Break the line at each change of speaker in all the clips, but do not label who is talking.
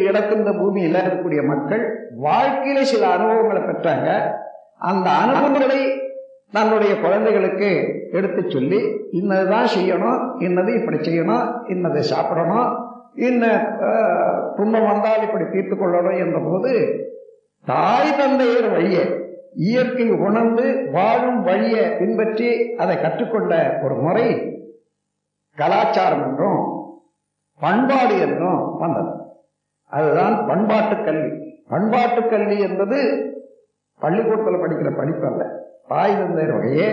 இடத்துல இந்த பூமியில் இருக்கக்கூடிய மக்கள் வாழ்க்கையில சில அனுபவங்களை பெற்றாங்க. அந்த அனுபவங்களை தன்னுடைய குழந்தைகளுக்கு எடுத்து சொல்லி இன்னதுதான் செய்யணும் இன்னது இப்படி செய்யணும் இன்னதை சாப்பிடணும் இன்ன துன்பம் வந்தால் இப்படி தீர்த்து கொள்ளணும் என்ற போது தாய் தந்தையர் வழியே இயற்கை உணர்ந்து வாழும் வழியை பின்பற்றி அதை கற்றுக்கொண்ட ஒரு முறை கலாச்சாரம் என்றும் பண்பாடு என்றும் வந்தது. அதுதான் பண்பாட்டு கல்வி. பண்பாட்டு கல்வி என்பது பள்ளிக்கூடத்தில் படிக்கிற படிப்பு அல்ல. தாய் தந்தையர் வகையே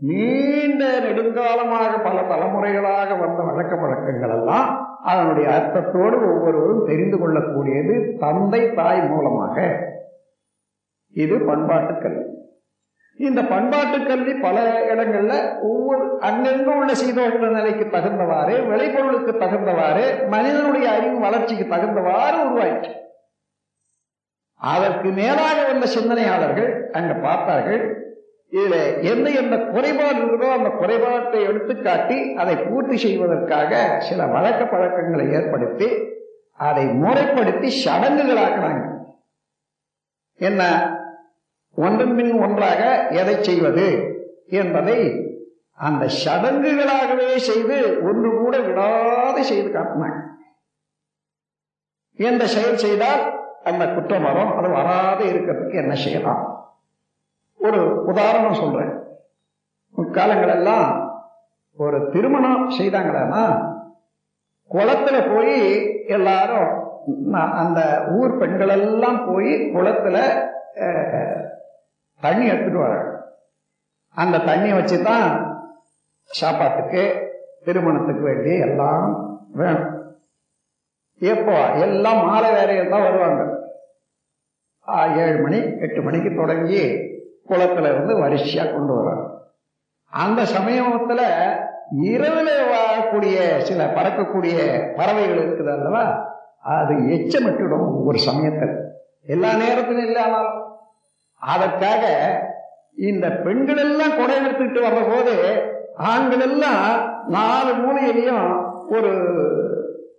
நீண்ட நெடுங்காலமாக பல தலைமுறைகளாக வந்த வழக்க வழக்கங்கள் எல்லாம் அதனுடைய அர்த்தத்தோடு ஒவ்வொருவரும் தெரிந்து கொள்ளக்கூடியது தந்தை தாய் மூலமாக. இது பண்பாட்டு கல்வி. இந்த பண்பாட்டு கல்வி பல இடங்கள்ல ஒவ்வொரு அங்கங்க உள்ள சீதோஷ்ண நிலைக்கு தகுந்தவாறு விளைபொருளுக்கு தகுந்தவாறு மனிதனுடைய அறிவு வளர்ச்சிக்கு தகுந்தவாறு உருவாயிற்று. அதற்கு மேலாக வந்த சிந்தனையாளர்கள் அங்க பார்த்தார்கள் இதுல எந்த எந்த குறைபாடு இருக்கிறதோ அந்த குறைபாட்டை எடுத்துக்காட்டி அதை பூர்த்தி செய்வதற்காக சில வழக்க பழக்கங்களை ஏற்படுத்தி அதை முறைப்படுத்தி சடங்குகளாக்குனாங்க. என்ன? ஒன்றன் பின் ஒன்றாக எதை செய்வது என்பதை அந்த சடங்குகளாகவே செய்து ஒன்று கூட விடாது செய்து காட்டினாங்க. எந்த செயல் செய்தால் அந்த குற்றம் வரும் அது வராது இருக்கிறதுக்கு என்ன செய்யலாம்? ஒரு உதாரணம் சொல்றேன். முற்காலங்களெல்லாம் ஒரு திருமணம் செய்தாங்களா குளத்துல போய் எல்லாரும் அந்த ஊர் பெண்கள் எல்லாம் போய் குளத்துல தண்ணி எடுத்துட்டு வராங்க அந்த தண்ணி வச்சு தான் சாப்பாட்டுக்கு திருமணத்துக்கு வேண்டி எல்லாம் வேணும். எப்போ? எல்லாம் மாலை வேலையில் தான் வருவாங்க. ஏழு மணி எட்டு மணிக்கு தொடங்கி குளத்துல இருந்து வரிசையா கொண்டு வராங்க அந்த சமயத்துல இரவுல வாழக்கூடிய சில பறக்கக்கூடிய பறவைகள் இருக்குது அல்லவா அது எச்சமிட்டுடும் ஒவ்வொரு சமயத்தில். எல்லா நேரத்திலும் இல்லாமலும் அதற்காக இந்த பெண்கள் எல்லாம் கொடை எடுத்துட்டு வர்ற போது ஆண்கள் எல்லாம் நாலு மூலையிலையும் ஒரு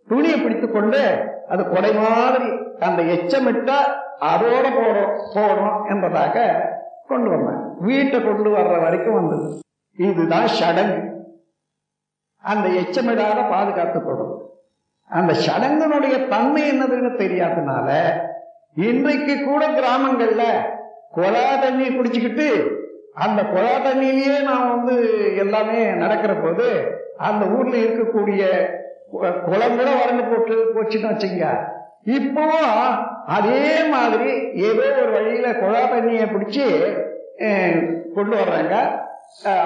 துணியை பிடித்து கொண்டு அது கொடை மாதிரி அந்த எச்சமிட்டா அதோட போடும் போடணும் என்பதாக கொண்டு வந்தாங்க. வீட்டை கொண்டு வர்ற வரைக்கும் வந்தது. இதுதான் சடங்கு. அந்த எச்சமிடாத பாதுகாத்துக்கொள்ளும் அந்த சடங்கினுடைய தன்மை என்னதுன்னு தெரியாதனால இன்றைக்கு கூட கிராமங்கள்ல குழா தண்ணி குடிச்சுக்கிட்டு அந்த குழா தண்ணியிலேயே நான் வந்து எல்லாமே நடக்கிற போது அந்த ஊர்ல இருக்கக்கூடிய கு- குளம் கூட வறண்டு போட்டு போச்சுன்னு வச்சுங்க. இப்போ அதே மாதிரி ஏதோ ஒரு வழியில குழா தண்ணியை பிடிச்சி கொண்டு வர்றாங்க.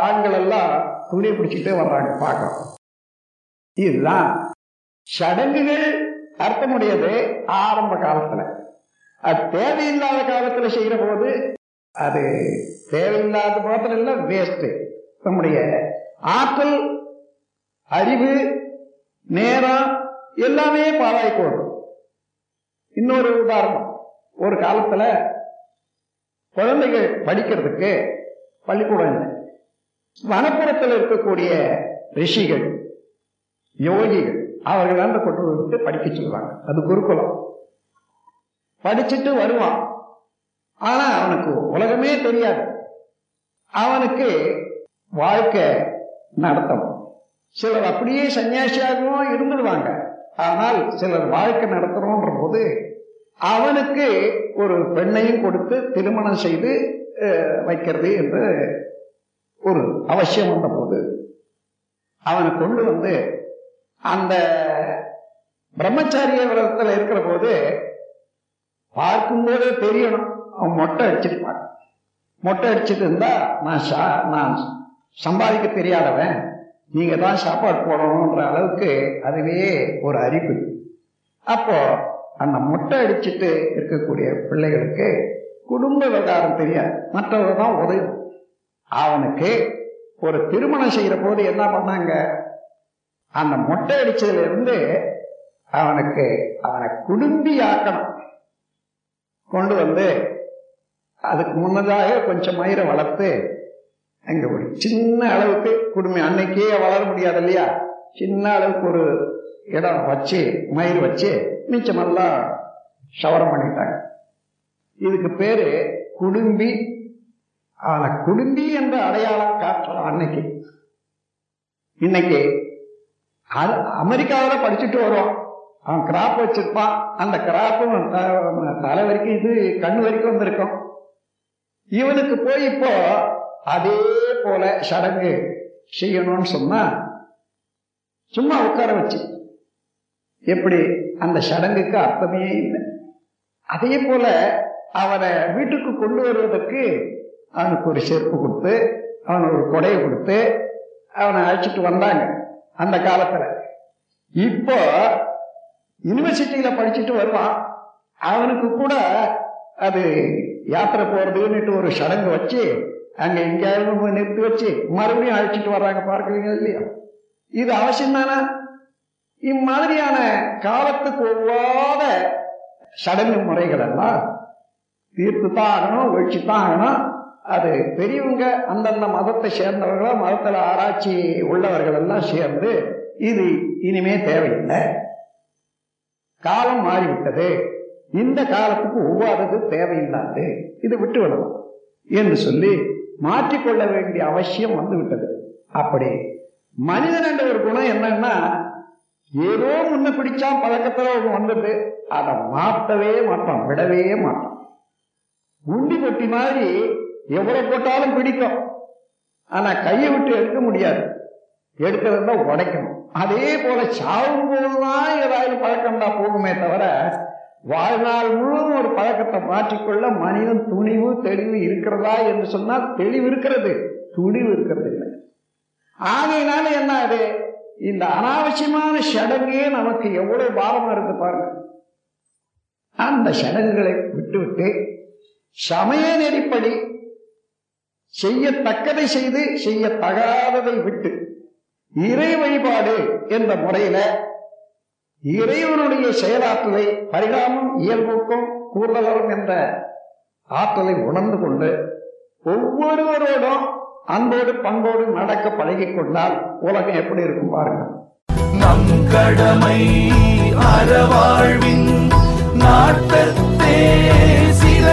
ஆண்கள் எல்லாம் துணி பிடிச்சிட்டு வர்றாங்க பார்க்கலாம் இதுதான் சடங்குகள் அர்த்தமுடையது ஆரம்ப காலத்துல. அது தேவையில்லாத காலத்தில் செய்கிற போது அது தேவையில்லாத மாத்திரம் இல்லை வேஸ்ட்டு நம்முடைய ஆற்றல் அறிவு நேரம் எல்லாமே பாழாய் போடும் இன்னொரு உதாரணம். ஒரு காலத்தில் குழந்தைகள் படிக்கிறதுக்கு பள்ளிக்கூடம் இல்லை. வனப்புறத்தில் இருக்கக்கூடிய ரிஷிகள் யோகிகள் அவர்கள் அந்த கொண்டு வந்து படிக்க சொல்லுவாங்க. அது குருகுலம். படிச்சுட்டு வருவான். ஆனா அவனுக்கு உலகமே தெரியாது. அவனுக்கு வாழ்க்கை நடத்தணும். சிலர் அப்படியே சன்னியாசியாகவும் இருந்துடுவாங்க ஆனால் சிலர் வாழ்க்கை நடத்துறோன்ற போது அவனுக்கு ஒரு பெண்ணையும் கொடுத்து திருமணம் செய்து வைக்கிறது என்று ஒரு அவசியம் வந்த போது அவனை கொண்டு வந்து அந்த பிரம்மச்சாரிய விரதத்தில் இருக்கிற போது பார்க்கும்போதே தெரியணும். அவன் மொட்டை அடிச்சிருப்பான். மொட்டை அடிச்சிட்டு இருந்தா நான் சா- நான் சம்பாதிக்க தெரியாதவன். நீங்க தான் சாப்பாடு போடணுன்ற அளவுக்கு அதுவே ஒரு அறிவு. அப்போ அந்த மொட்டை அடிச்சிட்டு இருக்கக்கூடிய பிள்ளைகளுக்கு குடும்ப விவகாரம் தெரியாது. மற்றவங்க தான் உதவி அவனுக்கு ஒரு திருமணம் செய்கிற போது என்ன பண்ணாங்க? அந்த மொட்டை அடிச்சதுல இருந்து அவனுக்கு அவனை குடும்பி ஆக்கணும் கொண்டு வந்து அதுக்கு முன்னதாக கொஞ்சம் மயிரை வளர்த்து அங்கே ஒரு சின்ன அளவுக்கு குடும்பம் அன்னைக்கே வளர முடியாது இல்லையா சின்ன அளவுக்கு ஒரு இடம் வச்சு மயிர் வச்சு மிச்சமெல்லாம் ஷவரம் பண்ணிட்டாங்க. இதுக்கு பேரு குடும்பி. ஆனா குடும்பி என்ற அடையாளம் காட்டலாம் அன்னைக்கு. இன்னைக்கு அமெரிக்காவில் படிச்சுட்டு வரோம் அவன் கிராப் வச்சிருப்பான். அந்த கிராப்பும் தலை வரைக்கும் இது கண்ணு வரைக்கும் வந்திருக்கும். இவனுக்கு போய் இப்போ அதே போல சடங்கு செய்யணும்னு சொன்னா சும்மா உட்கார வச்சு. எப்படி? அந்த சடங்குக்கு அர்த்தமே இல்லை. அதே போல அவனை வீட்டுக்கு கொண்டு வருவதற்கு அவனுக்கு ஒரு செருப்பு கொடுத்து அவனுக்கு ஒரு கொடையை கொடுத்து அவனை அழைச்சிட்டு வந்தாங்க அந்த காலத்துல. இப்போ யூனிவர்சிட்டியில படிச்சுட்டு வருவான். அவனுக்கு கூட அது யாத்திரை போறதுன்னுட்டு ஒரு சடங்கு வச்சு அங்க எங்கேயாவது நிறுத்தி வச்சு மறுபடியும் அழைச்சிட்டு வர்றாங்க பார்க்கறீங்க இல்லையா? இது அவசியம் தானே? இம்மாதிரியான காலத்துக்கு ஒவ்வாத சடங்கு முறைகள் எல்லாம் தீர்த்து தான் ஆகணும் ஒழிச்சு தான் ஆகணும். அது பெரியவங்க அந்தந்த மதத்தை சேர்ந்தவர்களோ மதத்தில் ஆராய்ச்சி உள்ளவர்கள் எல்லாம் சேர்ந்து இது இனிமே தேவையில்லை. காலம் மாறிவிட்டது. இந்த காலத்துக்கு ஒவ்வாதது தேவையில்லாது. இது விட்டு விடலாம். என்று சொல்லி மாற்றிக்கொள்ள வேண்டிய அவசியம் வந்து விட்டது. அப்படி மனிதன் என்ற ஒரு குணம் என்னன்னா ஏதோ முன்ன பிடிச்சா பழக்கத்துல ஒண்ணு வந்தது அதை மாற்றவே மாட்டான் விடவே மாட்டான். குண்டி கொட்டி மாதிரி எவ்வளவு போட்டாலும் பிடிக்கும். ஆனா கையை விட்டு எடுக்க முடியாது. எடுக்கிறதா உடைக்கணும். அதே போல சாவும் போதுதான் ஏதாவது பழக்கம் தான் போகுமே தவிர வாழ்நாள் முழுவதும் ஒரு பழக்கத்தை மாற்றிக்கொள்ள மனிதன் துணிவு தெளிவு இருக்கிறதா என்று சொன்னால் தெளிவு இருக்கிறது. துணிவு இருக்கிறது இல்லை. ஆகையினால என்ன அது இந்த அனாவசியமான சடங்கே நமக்கு எவ்வளவு பாரமா இருக்கு பாருங்க. அந்த சடங்குகளை விட்டுவிட்டு சமய நெறிப்படி செய்யத்தக்கதை செய்து செய்யத்தகாததை விட்டு இறை வழிபாடு என்ற முறையில இறைவனுடைய செயலாற்றலை பரிணாமம் இயல்புக்கும் கூடுதலரும் என்ற ஆற்றலை உணர்ந்து கொண்டு ஒவ்வொருவரோடும் அன்போடு பண்போடு நடக்க பழகிக் கொண்டால் உலகம் எப்படி இருக்கும் பாருங்க.
நம் கடமை அறவாழ்வின் நாட்டத்தே சிற